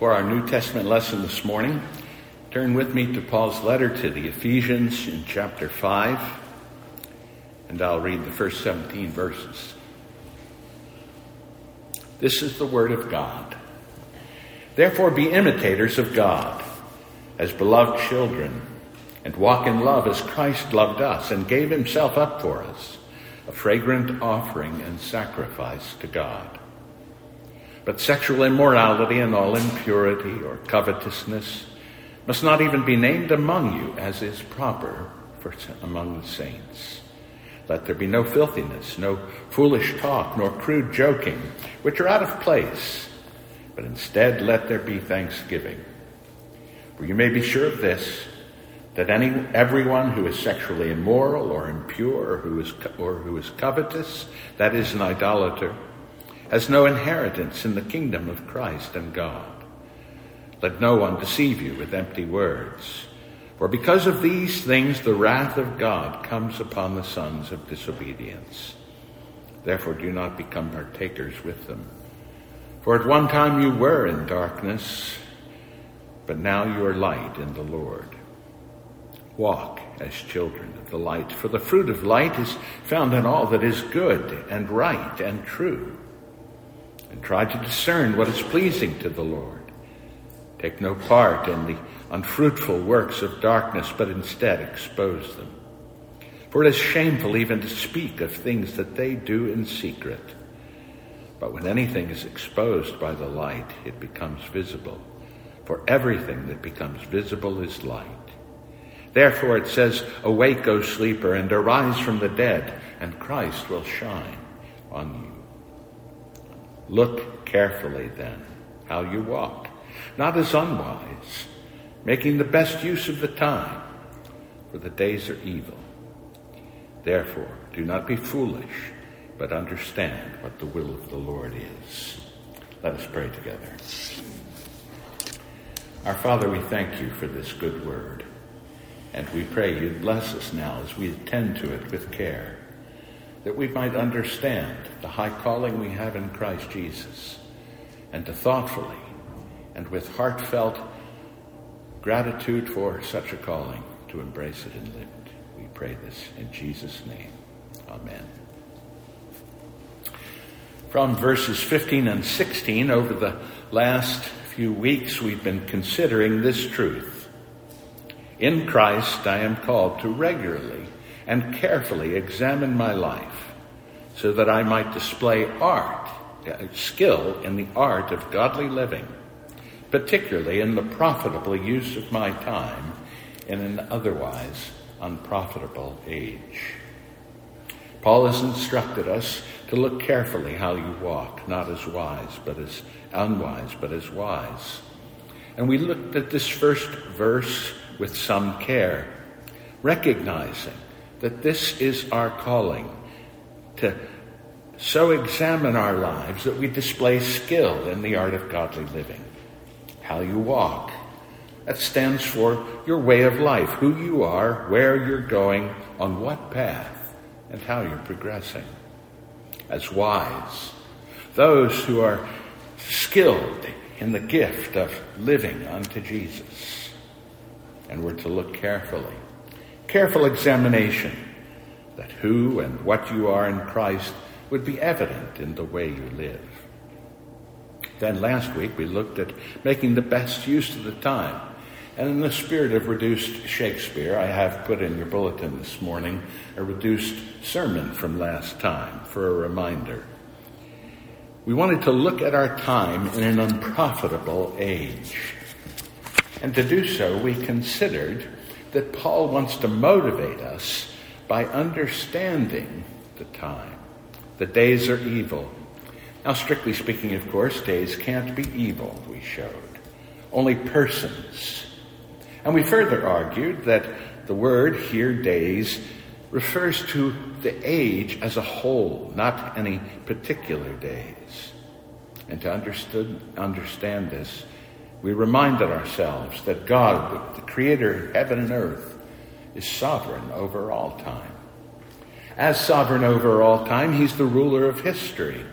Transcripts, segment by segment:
For our New Testament lesson this morning, turn with me to Paul's letter to the Ephesians in chapter 5, and I'll read the first 17 verses. This is the Word of God. Therefore, be imitators of God as beloved children, and walk in love as Christ loved us and gave himself up for us, a fragrant offering and sacrifice to God. But sexual immorality and all impurity or covetousness must not even be named among you as is proper for among the saints. Let there be no filthiness, no foolish talk, nor crude joking, which are out of place, but instead let there be thanksgiving. For you may be sure of this, that any, everyone who is sexually immoral or impure or who is, or who is covetous, that is an idolater, has no inheritance in the kingdom of Christ and God. Let no one deceive you with empty words. For because of these things the wrath of God comes upon the sons of disobedience. Therefore do not become partakers with them. For at one time you were in darkness, but now you are light in the Lord. Walk as children of the light, for the fruit of light is found in all that is good and right and true and try to discern what is pleasing to the Lord. Take no part in the unfruitful works of darkness, but instead expose them. For it is shameful even to speak of things that they do in secret. But when anything is exposed by the light, it becomes visible. For everything that becomes visible is light. Therefore it says, Awake, O sleeper, and arise from the dead, and Christ will shine on you. Look carefully then how you walk, not as unwise, making the best use of the time, for the days are evil. Therefore, do not be foolish, but understand what the will of the Lord is. Let us pray together. Our Father, we thank you for this good word, and we pray you bless us now as we attend to it with care that we might understand the high calling we have in Christ Jesus, and to thoughtfully and with heartfelt gratitude for such a calling to embrace it and live it. We pray this in Jesus' name. Amen. From verses 15 and 16, over the last few weeks, we've been considering this truth. In Christ, I am called to regularly and carefully examine my life so that I might display art, uh, skill in the art of godly living, particularly in the profitable use of my time in an otherwise unprofitable age. Paul has instructed us to look carefully how you walk, not as wise, but as unwise, but as wise. And we looked at this first verse with some care, recognizing that this is our calling to so examine our lives that we display skill in the art of godly living. How you walk. That stands for your way of life, who you are, where you're going, on what path, and how you're progressing. As wise, those who are skilled in the gift of living unto Jesus. And we're to look carefully careful examination that who and what you are in Christ would be evident in the way you live. Then last week we looked at making the best use of the time. And in the spirit of reduced Shakespeare, I have put in your bulletin this morning a reduced sermon from last time for a reminder. We wanted to look at our time in an unprofitable age. And to do so, we considered that Paul wants to motivate us by understanding the time. The days are evil. Now, strictly speaking, of course, days can't be evil, we showed. Only persons. And we further argued that the word here, days, refers to the age as a whole, not any particular days. And to understand this, we reminded ourselves that God, the creator of heaven and earth, is sovereign over all time. As sovereign over all time, he's the ruler of history.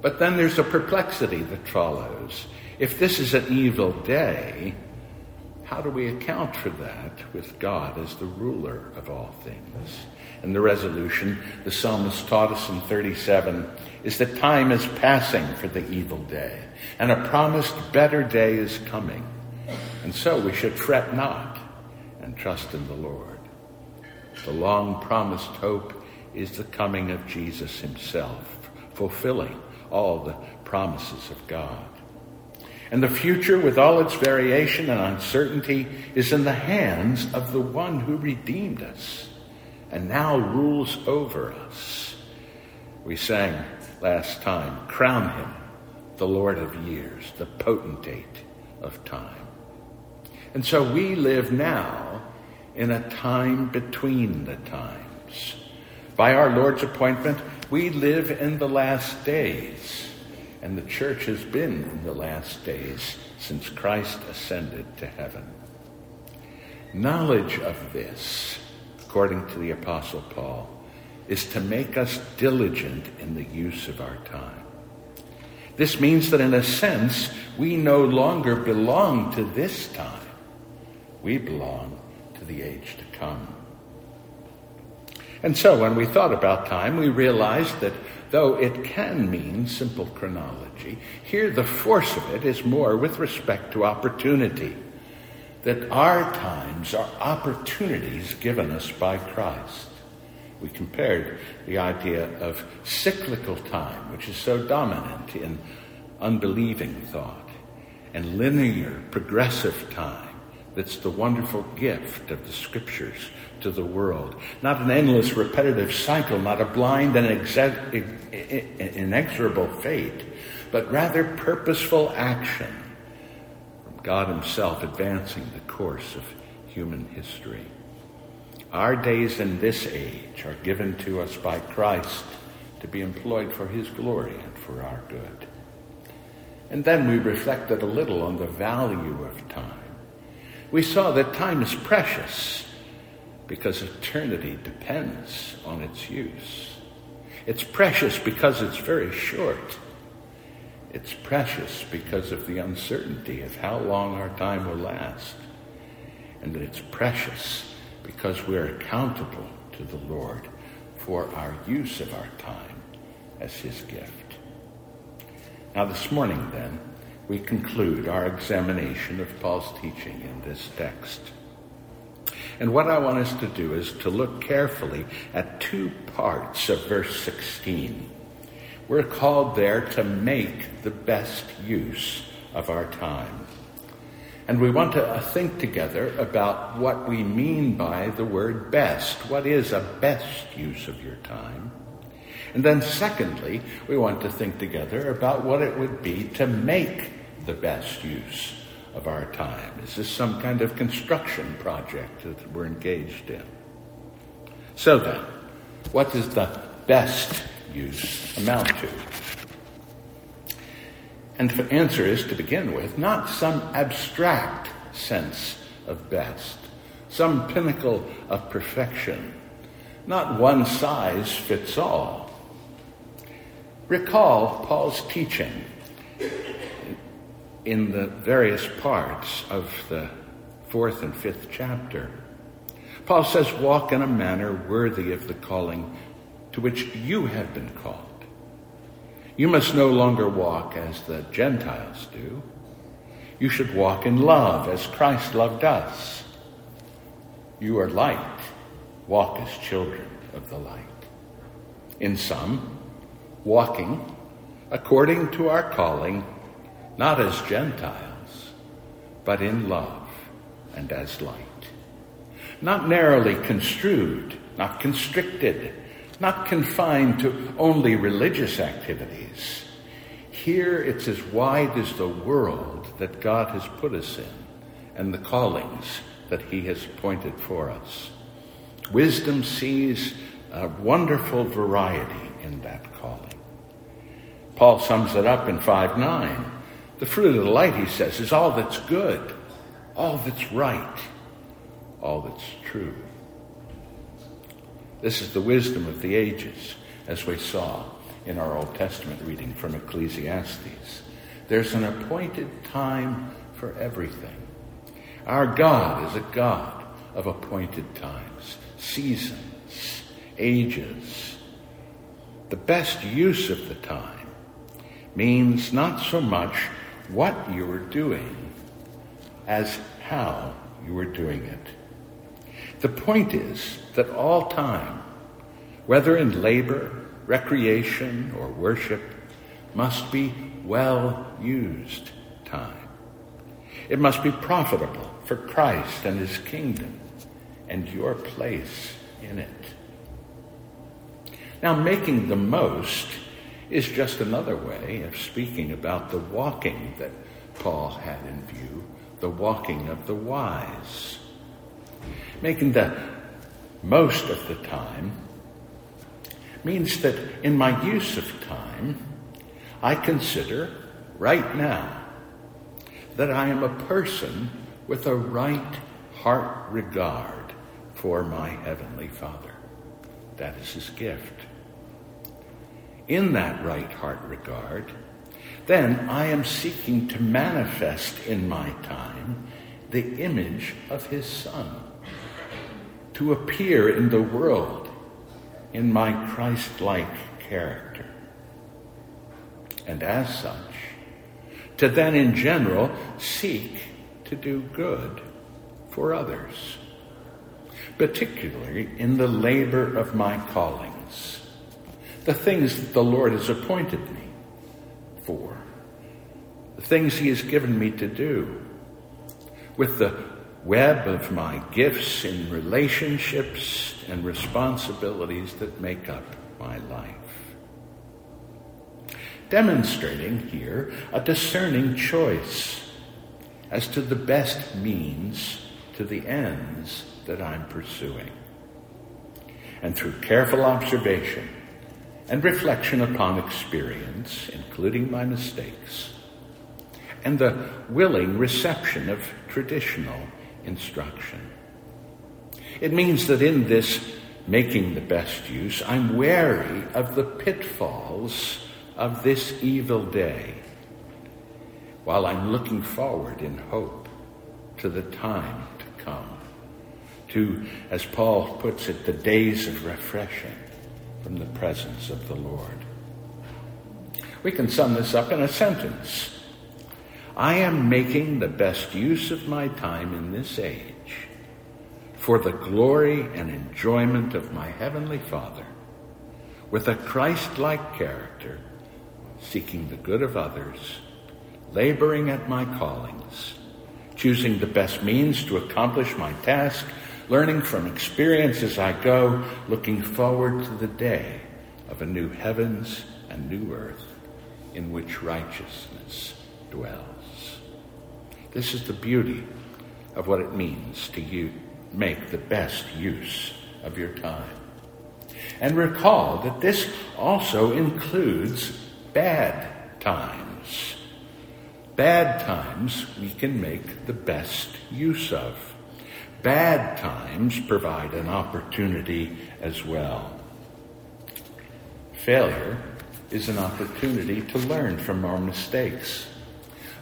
But then there's a perplexity that follows. If this is an evil day, how do we account for that with God as the ruler of all things? And the resolution the psalmist taught us in 37 is that time is passing for the evil day, and a promised better day is coming. And so we should fret not and trust in the Lord. The long promised hope is the coming of Jesus himself, fulfilling all the promises of God. And the future, with all its variation and uncertainty, is in the hands of the one who redeemed us and now rules over us. We sang last time, Crown him the Lord of years, the potentate of time. And so we live now in a time between the times. By our Lord's appointment, we live in the last days, and the church has been in the last days since Christ ascended to heaven. Knowledge of this, according to the Apostle Paul, is to make us diligent in the use of our time. This means that in a sense, we no longer belong to this time. We belong to the age to come. And so when we thought about time, we realized that though it can mean simple chronology, here the force of it is more with respect to opportunity. That our times are opportunities given us by Christ. We compared the idea of cyclical time, which is so dominant in unbelieving thought, and linear, progressive time that's the wonderful gift of the scriptures to the world. Not an endless repetitive cycle, not a blind and inexorable fate, but rather purposeful action from God Himself advancing the course of human history. Our days in this age are given to us by Christ to be employed for His glory and for our good. And then we reflected a little on the value of time. We saw that time is precious because eternity depends on its use. It's precious because it's very short. It's precious because of the uncertainty of how long our time will last. And that it's precious because we're accountable to the Lord for our use of our time as His gift. Now, this morning, then, we conclude our examination of Paul's teaching in this text. And what I want us to do is to look carefully at two parts of verse 16. We're called there to make the best use of our time. And we want to uh, think together about what we mean by the word best. What is a best use of your time? And then secondly, we want to think together about what it would be to make the best use of our time? Is this some kind of construction project that we're engaged in? So then, what does the best use amount to? And the answer is, to begin with, not some abstract sense of best, some pinnacle of perfection, not one size fits all. Recall Paul's teaching in the various parts of the fourth and fifth chapter. Paul says, Walk in a manner worthy of the calling to which you have been called. You must no longer walk as the Gentiles do. You should walk in love as Christ loved us. You are light. Walk as children of the light. In sum, walking according to our calling not as Gentiles, but in love and as light. Not narrowly construed, not constricted, not confined to only religious activities. Here it's as wide as the world that God has put us in and the callings that He has appointed for us. Wisdom sees a wonderful variety in that calling. Paul sums it up in 5 9. The fruit of the light, he says, is all that's good, all that's right, all that's true. This is the wisdom of the ages, as we saw in our Old Testament reading from Ecclesiastes. There's an appointed time for everything. Our God is a God of appointed times, seasons, ages. The best use of the time means not so much what you are doing as how you are doing it. The point is that all time, whether in labor, recreation, or worship, must be well used time. It must be profitable for Christ and his kingdom and your place in it. Now, making the most is just another way of speaking about the walking that Paul had in view, the walking of the wise. Making the most of the time means that in my use of time, I consider right now that I am a person with a right heart regard for my Heavenly Father. That is His gift. In that right heart regard, then I am seeking to manifest in my time the image of His Son, to appear in the world in my Christ like character. And as such, to then in general seek to do good for others, particularly in the labor of my callings, the things that the Lord has appointed me for, the things He has given me to do, with the web of my gifts in relationships and responsibilities that make up my life demonstrating here a discerning choice as to the best means to the ends that I'm pursuing. And through careful observation and reflection upon experience, including my mistakes, and the willing reception of traditional instruction. It means that in this making the best use, I'm wary of the pitfalls of this evil day while I'm looking forward in hope to the time to come. To, as Paul puts it, the days of refreshing from the presence of the Lord. We can sum this up in a sentence. I am making the best use of my time in this age for the glory and enjoyment of my Heavenly Father with a Christ like character seeking the good of others, laboring at my callings, choosing the best means to accomplish my task, learning from experience as I go, looking forward to the day of a new heavens and new earth in which righteousness dwells. This is the beauty of what it means to you make the best use of your time. And recall that this also includes bad times. Bad times we can make the best use of. Bad times provide an opportunity as well. Failure is an opportunity to learn from our mistakes.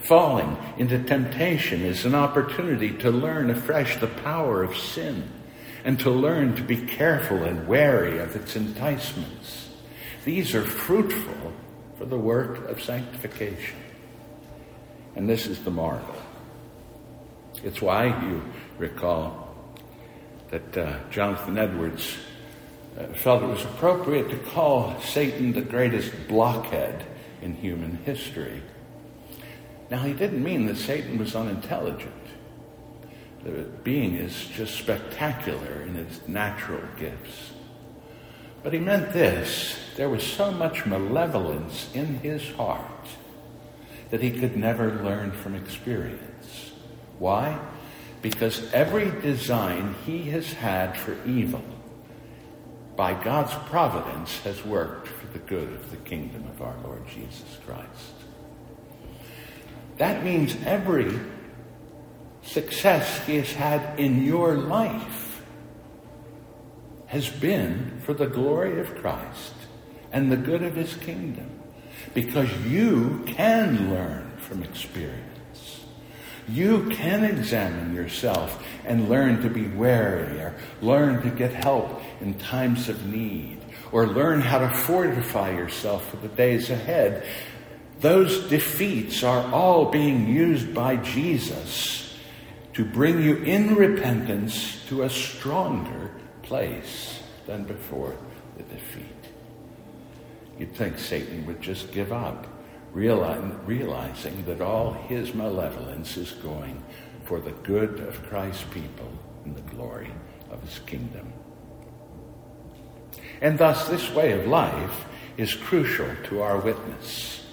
Falling into temptation is an opportunity to learn afresh the power of sin and to learn to be careful and wary of its enticements. These are fruitful for the work of sanctification. And this is the marvel. It's why you recall that uh, Jonathan Edwards uh, felt it was appropriate to call Satan the greatest blockhead in human history. Now, he didn't mean that Satan was unintelligent. The being is just spectacular in its natural gifts. But he meant this there was so much malevolence in his heart that he could never learn from experience. Why? Because every design he has had for evil, by God's providence, has worked for the good of the kingdom of our Lord Jesus Christ. That means every success he has had in your life has been for the glory of Christ and the good of his kingdom. Because you can learn from experience. You can examine yourself and learn to be wary or learn to get help in times of need or learn how to fortify yourself for the days ahead. Those defeats are all being used by Jesus to bring you in repentance to a stronger place than before the defeat. You'd think Satan would just give up, realizing that all his malevolence is going for the good of Christ's people and the glory of his kingdom. And thus, this way of life is crucial to our witness.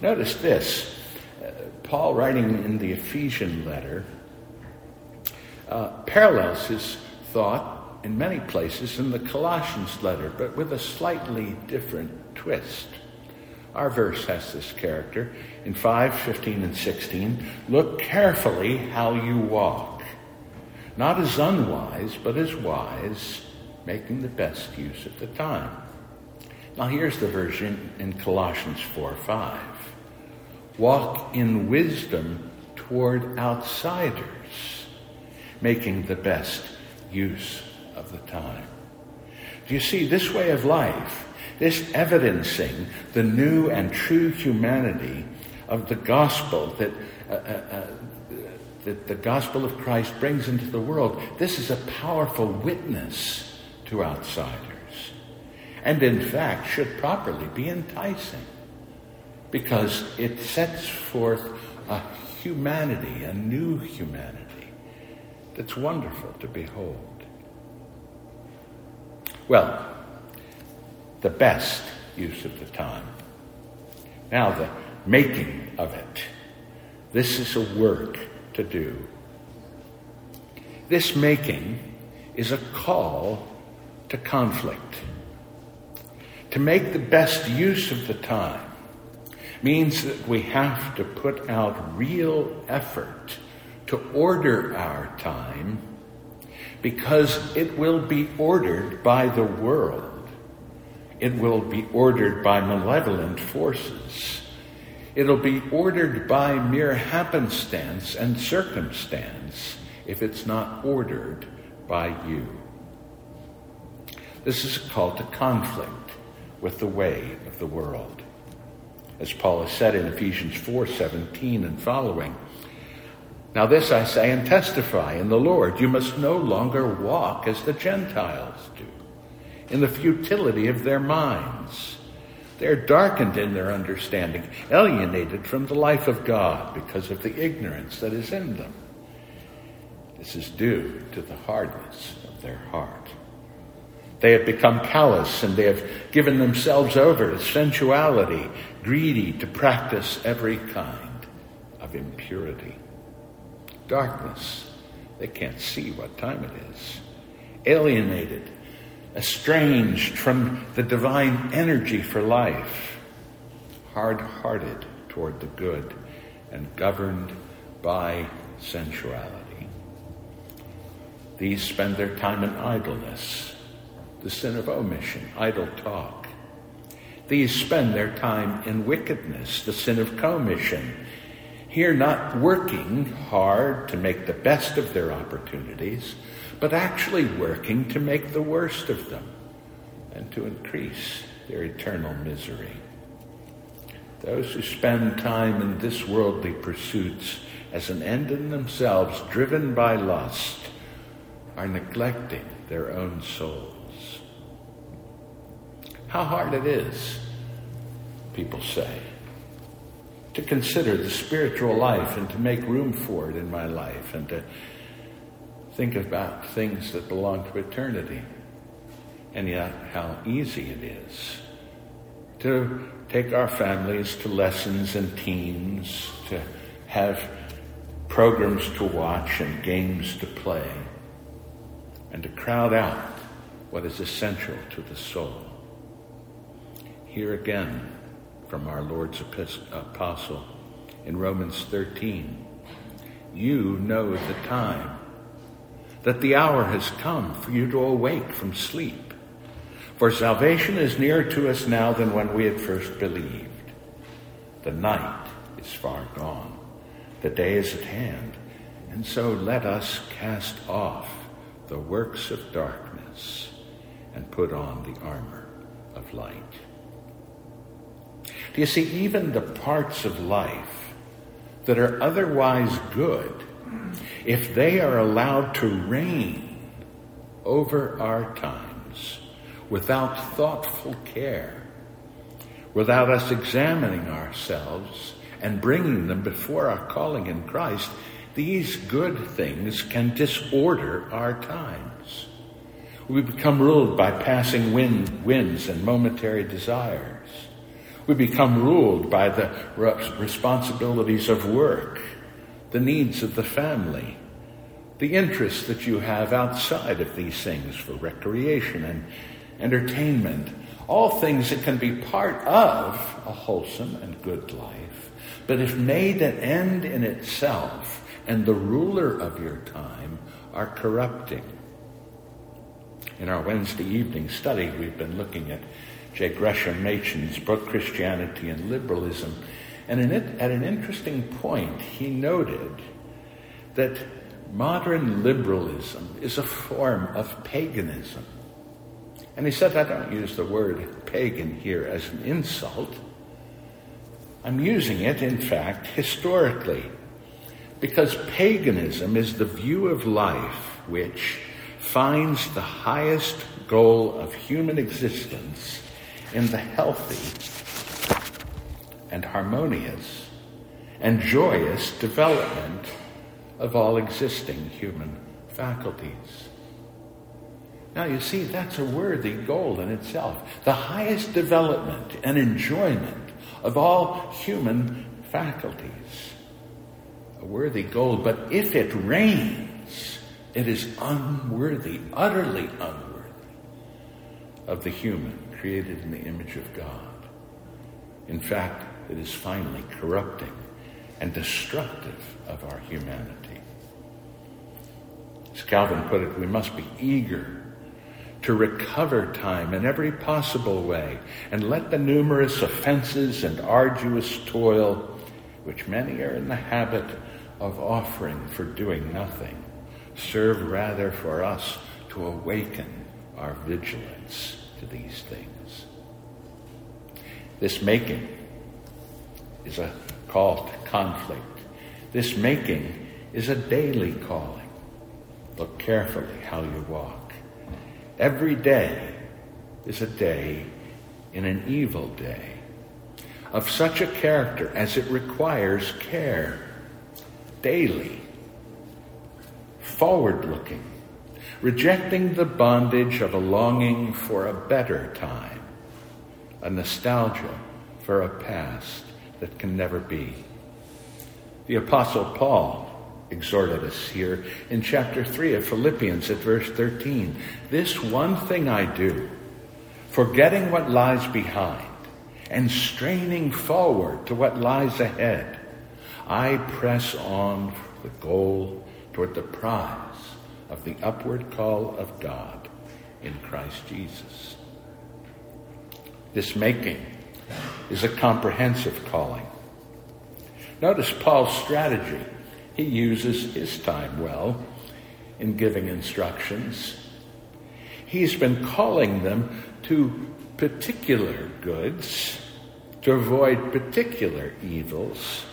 Notice this Paul, writing in the Ephesian letter, uh, parallels his thought in many places in the Colossians letter, but with a slightly different twist. Our verse has this character in 5, 15, and 16. Look carefully how you walk, not as unwise, but as wise making the best use of the time. Now, here's the version in Colossians 4 5. Walk in wisdom toward outsiders, making the best use of the time. Do you see this way of life, this evidencing the new and true humanity of the gospel that, uh, uh, uh, that the gospel of Christ brings into the world? This is a powerful witness to outsiders. And in fact, should properly be enticing because it sets forth a humanity, a new humanity that's wonderful to behold. Well, the best use of the time. Now, the making of it. This is a work to do. This making is a call to conflict. To make the best use of the time means that we have to put out real effort to order our time because it will be ordered by the world. It will be ordered by malevolent forces. It'll be ordered by mere happenstance and circumstance if it's not ordered by you. This is a call to conflict with the way of the world. As Paul has said in Ephesians 4:17 and following, now this I say and testify in the Lord, you must no longer walk as the Gentiles do, in the futility of their minds. They're darkened in their understanding, alienated from the life of God because of the ignorance that is in them. This is due to the hardness of their heart. They have become callous and they have given themselves over to sensuality, greedy to practice every kind of impurity. Darkness, they can't see what time it is. Alienated, estranged from the divine energy for life, hard hearted toward the good, and governed by sensuality. These spend their time in idleness the sin of omission, idle talk. These spend their time in wickedness, the sin of commission. Here, not working hard to make the best of their opportunities, but actually working to make the worst of them and to increase their eternal misery. Those who spend time in this worldly pursuits as an end in themselves, driven by lust, are neglecting their own souls how hard it is, people say, to consider the spiritual life and to make room for it in my life and to think about things that belong to eternity. And yet, how easy it is to take our families to lessons and teams, to have programs to watch and games to play, and to crowd out what is essential to the soul. Here again from our Lord's apostle in Romans 13. You know the time, that the hour has come for you to awake from sleep. For salvation is nearer to us now than when we had first believed. The night is far gone. The day is at hand. And so let us cast off the works of darkness and put on the armor of light. Do you see, even the parts of life that are otherwise good, if they are allowed to reign over our times without thoughtful care, without us examining ourselves and bringing them before our calling in Christ, these good things can disorder our times. We become ruled by passing wind, winds and momentary desires. We become ruled by the responsibilities of work, the needs of the family, the interests that you have outside of these things for recreation and entertainment, all things that can be part of a wholesome and good life, but if made an end in itself and the ruler of your time are corrupting. In our Wednesday evening study, we've been looking at J. Gresham Machen's book, Christianity and Liberalism. And it, at an interesting point, he noted that modern liberalism is a form of paganism. And he said, I don't use the word pagan here as an insult. I'm using it, in fact, historically, because paganism is the view of life which finds the highest goal of human existence in the healthy and harmonious and joyous development of all existing human faculties. Now, you see, that's a worthy goal in itself. The highest development and enjoyment of all human faculties. A worthy goal, but if it reigns, it is unworthy, utterly unworthy of the human created in the image of God. In fact, it is finally corrupting and destructive of our humanity. As Calvin put it, we must be eager to recover time in every possible way and let the numerous offenses and arduous toil, which many are in the habit of offering for doing nothing, serve rather for us to awaken our vigilance to these things. This making is a call to conflict. This making is a daily calling. Look carefully how you walk. Every day is a day in an evil day of such a character as it requires care daily, forward looking, rejecting the bondage of a longing for a better time, a nostalgia for a past that can never be. The Apostle Paul exhorted us here in chapter 3 of Philippians at verse 13. This one thing I do, forgetting what lies behind and straining forward to what lies ahead, I press on for the goal toward the prize of the upward call of God in Christ Jesus. This making is a comprehensive calling. Notice Paul's strategy. He uses his time well in giving instructions. He's been calling them to particular goods, to avoid particular evils.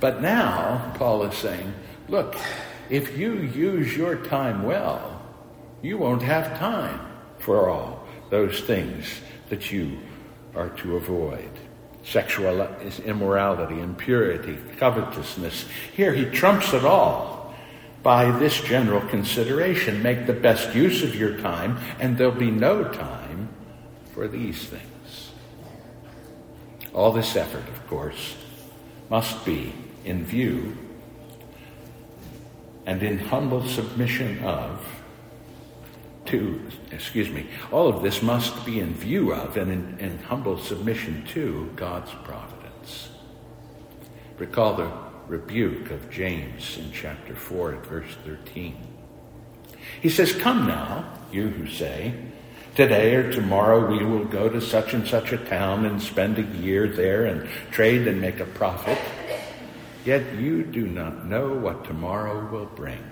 But now, Paul is saying, look, if you use your time well, you won't have time for all those things that you are to avoid. Sexual immorality, impurity, covetousness. Here he trumps it all by this general consideration. Make the best use of your time, and there'll be no time for these things. All this effort, of course, must be in view and in humble submission of to, excuse me, all of this must be in view of and in, in humble submission to God's providence. Recall the rebuke of James in chapter 4 at verse 13. He says, Come now, you who say, Today or tomorrow we will go to such and such a town and spend a year there and trade and make a profit. Yet you do not know what tomorrow will bring.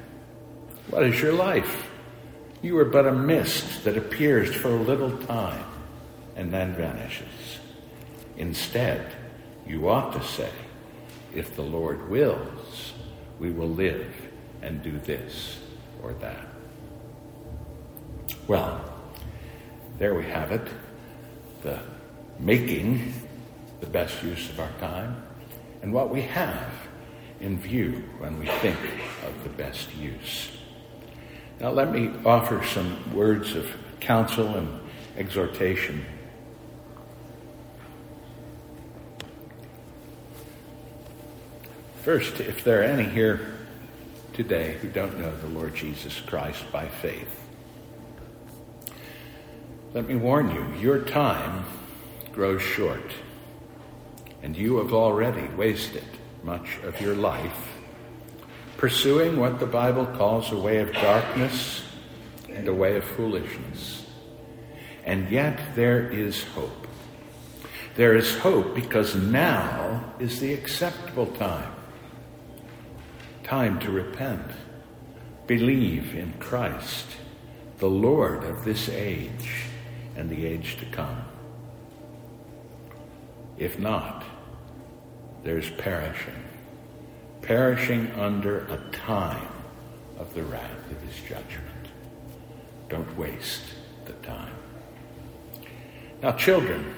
What is your life? You are but a mist that appears for a little time and then vanishes. Instead, you ought to say, if the Lord wills, we will live and do this or that. Well, there we have it. The making the best use of our time and what we have in view when we think of the best use. Now, let me offer some words of counsel and exhortation. First, if there are any here today who don't know the Lord Jesus Christ by faith, let me warn you, your time grows short, and you have already wasted much of your life pursuing what the Bible calls a way of darkness and a way of foolishness. And yet there is hope. There is hope because now is the acceptable time. Time to repent, believe in Christ, the Lord of this age and the age to come. If not, there's perishing perishing under a time of the wrath of his judgment. Don't waste the time. Now, children,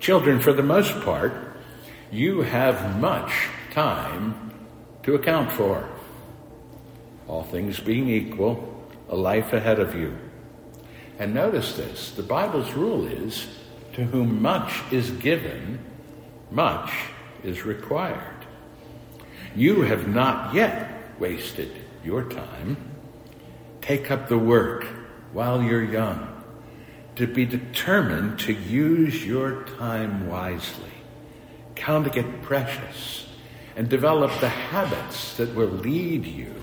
children, for the most part, you have much time to account for. All things being equal, a life ahead of you. And notice this the Bible's rule is to whom much is given, much is required. You have not yet wasted your time. Take up the work while you're young, to be determined to use your time wisely, counting it precious, and develop the habits that will lead you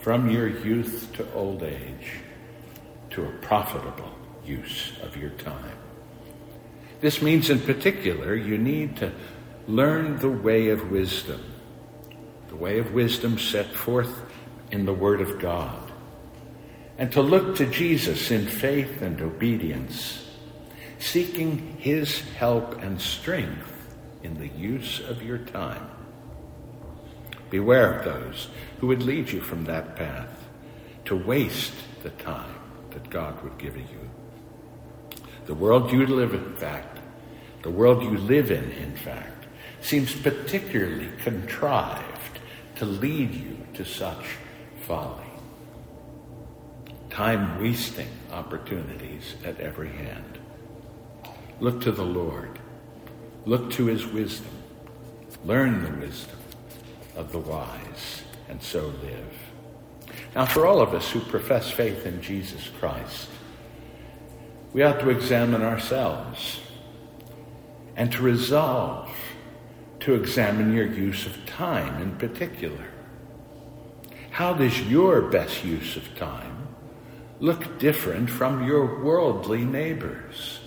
from your youth to old age to a profitable use of your time. This means, in particular, you need to learn the way of wisdom the way of wisdom set forth in the Word of God, and to look to Jesus in faith and obedience, seeking His help and strength in the use of your time. Beware of those who would lead you from that path to waste the time that God would give you. The world you live in, in fact, the world you live in, in fact, seems particularly contrived to lead you to such folly. Time wasting opportunities at every hand. Look to the Lord. Look to his wisdom. Learn the wisdom of the wise and so live. Now, for all of us who profess faith in Jesus Christ, we ought to examine ourselves and to resolve to examine your use of time in particular. How does your best use of time look different from your worldly neighbors?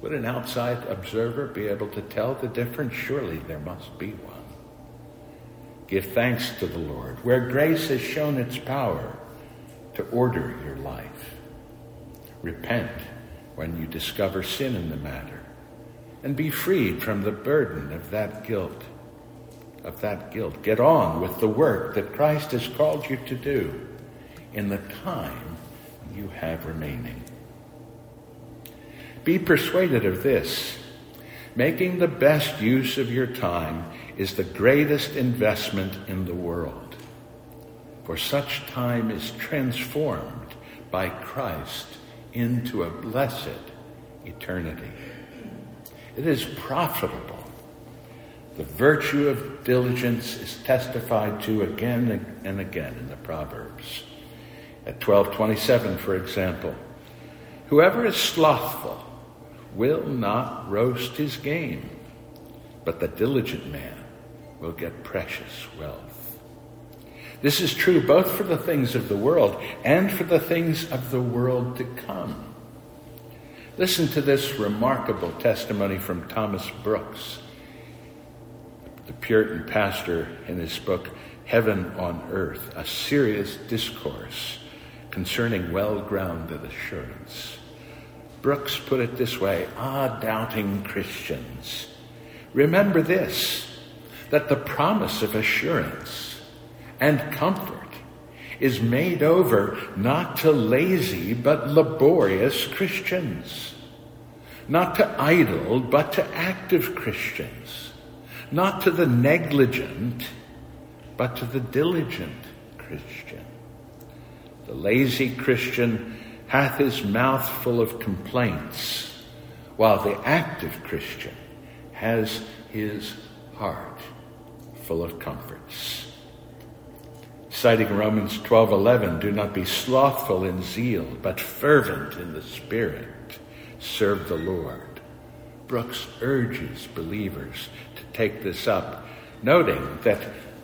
Would an outside observer be able to tell the difference? Surely there must be one. Give thanks to the Lord, where grace has shown its power to order your life. Repent when you discover sin in the matter and be freed from the burden of that guilt. Of that guilt. Get on with the work that Christ has called you to do in the time you have remaining. Be persuaded of this. Making the best use of your time is the greatest investment in the world. For such time is transformed by Christ into a blessed eternity. It is profitable. The virtue of diligence is testified to again and again in the Proverbs. At 1227, for example, whoever is slothful will not roast his game, but the diligent man will get precious wealth. This is true both for the things of the world and for the things of the world to come. Listen to this remarkable testimony from Thomas Brooks, the Puritan pastor in his book, Heaven on Earth, a serious discourse concerning well grounded assurance. Brooks put it this way Ah, doubting Christians, remember this that the promise of assurance and comfort is made over not to lazy but laborious Christians, not to idle but to active Christians, not to the negligent but to the diligent Christian. The lazy Christian hath his mouth full of complaints, while the active Christian has his heart full of comforts. Citing Romans 12:11, do not be slothful in zeal, but fervent in the spirit. Serve the Lord. Brooks urges believers to take this up, noting that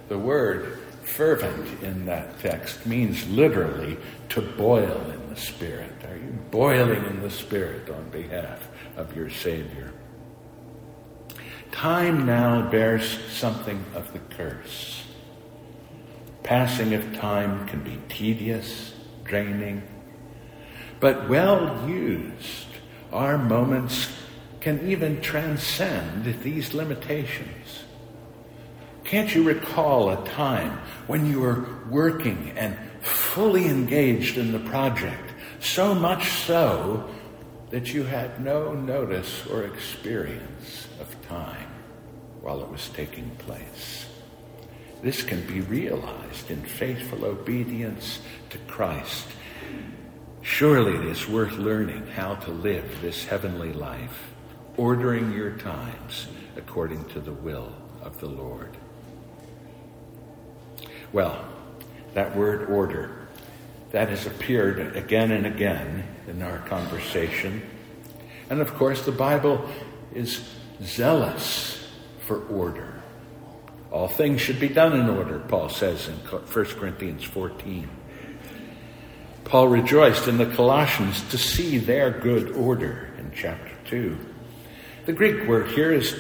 the word fervent in that text means literally to boil in the spirit. Are you boiling in the spirit on behalf of your Savior? Time now bears something of the curse. Passing of time can be tedious, draining, but well used, our moments can even transcend these limitations. Can't you recall a time when you were working and fully engaged in the project, so much so that you had no notice or experience of time while it was taking place? This can be realized in faithful obedience to Christ. Surely it is worth learning how to live this heavenly life, ordering your times according to the will of the Lord. Well, that word order, that has appeared again and again in our conversation. And of course, the Bible is zealous for order. All things should be done in order, Paul says in 1 Corinthians 14. Paul rejoiced in the Colossians to see their good order in chapter 2. The Greek word here is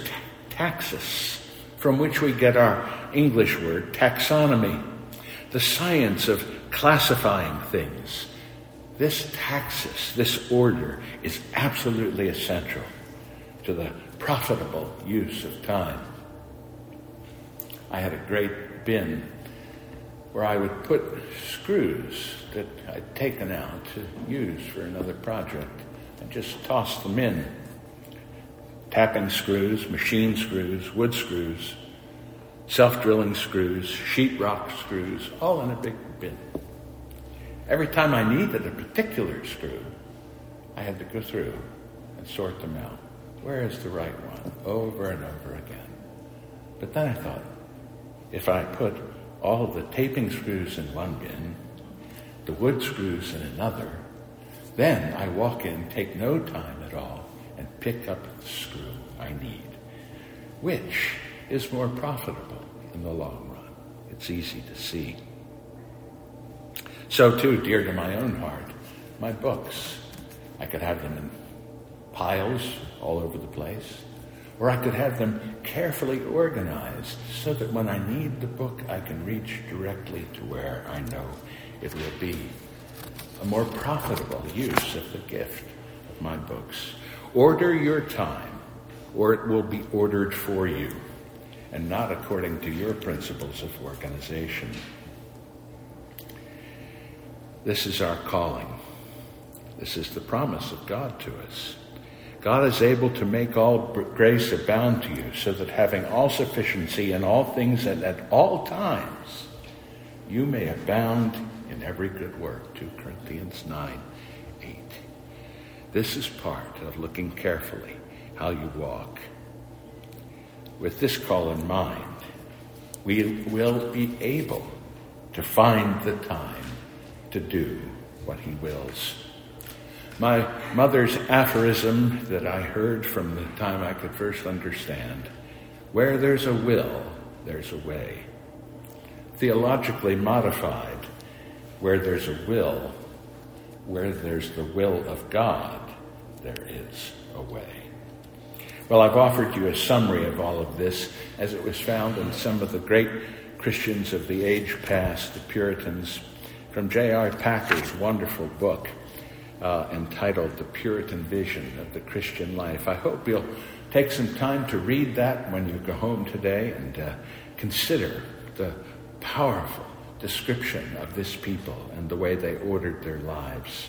taxis, from which we get our English word taxonomy, the science of classifying things. This taxis, this order, is absolutely essential to the profitable use of time. I had a great bin where I would put screws that I'd taken out to use for another project and just toss them in. Tapping screws, machine screws, wood screws, self-drilling screws, sheetrock screws, all in a big bin. Every time I needed a particular screw, I had to go through and sort them out. Where is the right one? Over and over again. But then I thought, if I put all the tapping screws in one bin, the wood screws in another, then I walk in, take no time at all, and pick up the screw I need. Which is more profitable in the long run? It's easy to see. So, too, dear to my own heart, my books. I could have them in piles all over the place. Or I could have them carefully organized so that when I need the book, I can reach directly to where I know it will be. A more profitable use of the gift of my books. Order your time, or it will be ordered for you, and not according to your principles of organization. This is our calling. This is the promise of God to us. God is able to make all grace abound to you, so that having all sufficiency in all things and at all times, you may abound in every good work. 2 Corinthians 9 8. This is part of looking carefully how you walk. With this call in mind, we will be able to find the time to do what He wills. My mother's aphorism that I heard from the time I could first understand where there's a will, there's a way. theologically modified. Where there's a will, where there's the will of God, there is a way. Well, I've offered you a summary of all of this as it was found in some of the great Christians of the age past, the Puritans, from J.I. Packer's wonderful book uh, entitled The Puritan Vision of the Christian Life. I hope you'll take some time to read that when you go home today and uh, consider the powerful description of this people and the way they ordered their lives.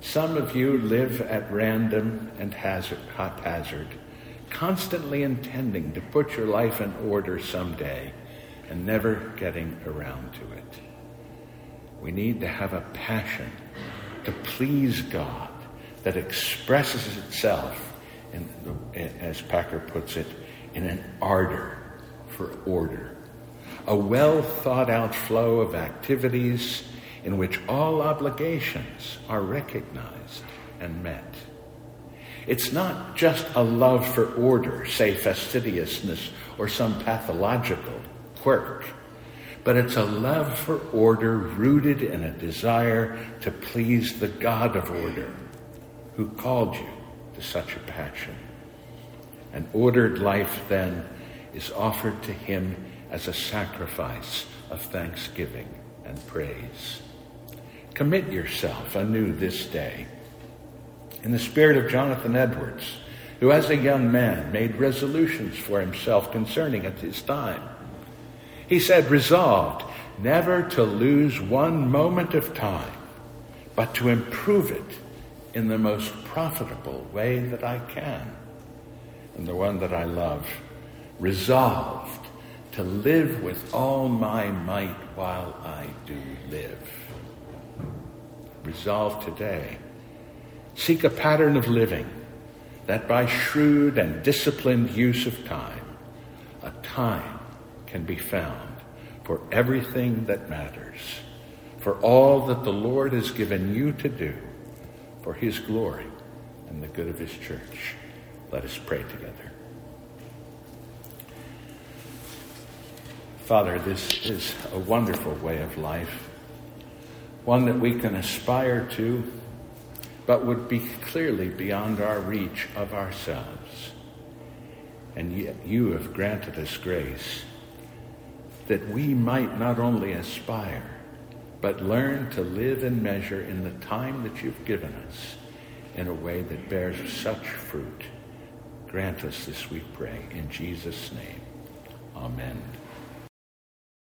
Some of you live at random and hazard, haphazard, constantly intending to put your life in order someday and never getting around to it. We need to have a passion to please God that expresses itself, in the, as Packer puts it, in an ardor for order. A well thought out flow of activities in which all obligations are recognized and met. It's not just a love for order, say fastidiousness or some pathological quirk, but it's a love for order rooted in a desire to please the God of order who called you to such a passion. An ordered life, then, is offered to him as a sacrifice of thanksgiving and praise. Commit yourself anew this day. In the spirit of Jonathan Edwards, who as a young man made resolutions for himself concerning at his time. He said, resolved never to lose one moment of time, but to improve it in the most profitable way that I can, and the one that I love, resolved to live with all my might while I do live resolve today. Seek a pattern of living that by shrewd and disciplined use of time, a time can be found for everything that matters, for all that the Lord has given you to do for his glory and the good of his church. Let us pray together. Father, this is a wonderful way of life one that we can aspire to, but would be clearly beyond our reach of ourselves. And yet you have granted us grace that we might not only aspire, but learn to live and measure in the time that you've given us in a way that bears such fruit. Grant us this, we pray, in Jesus' name. Amen.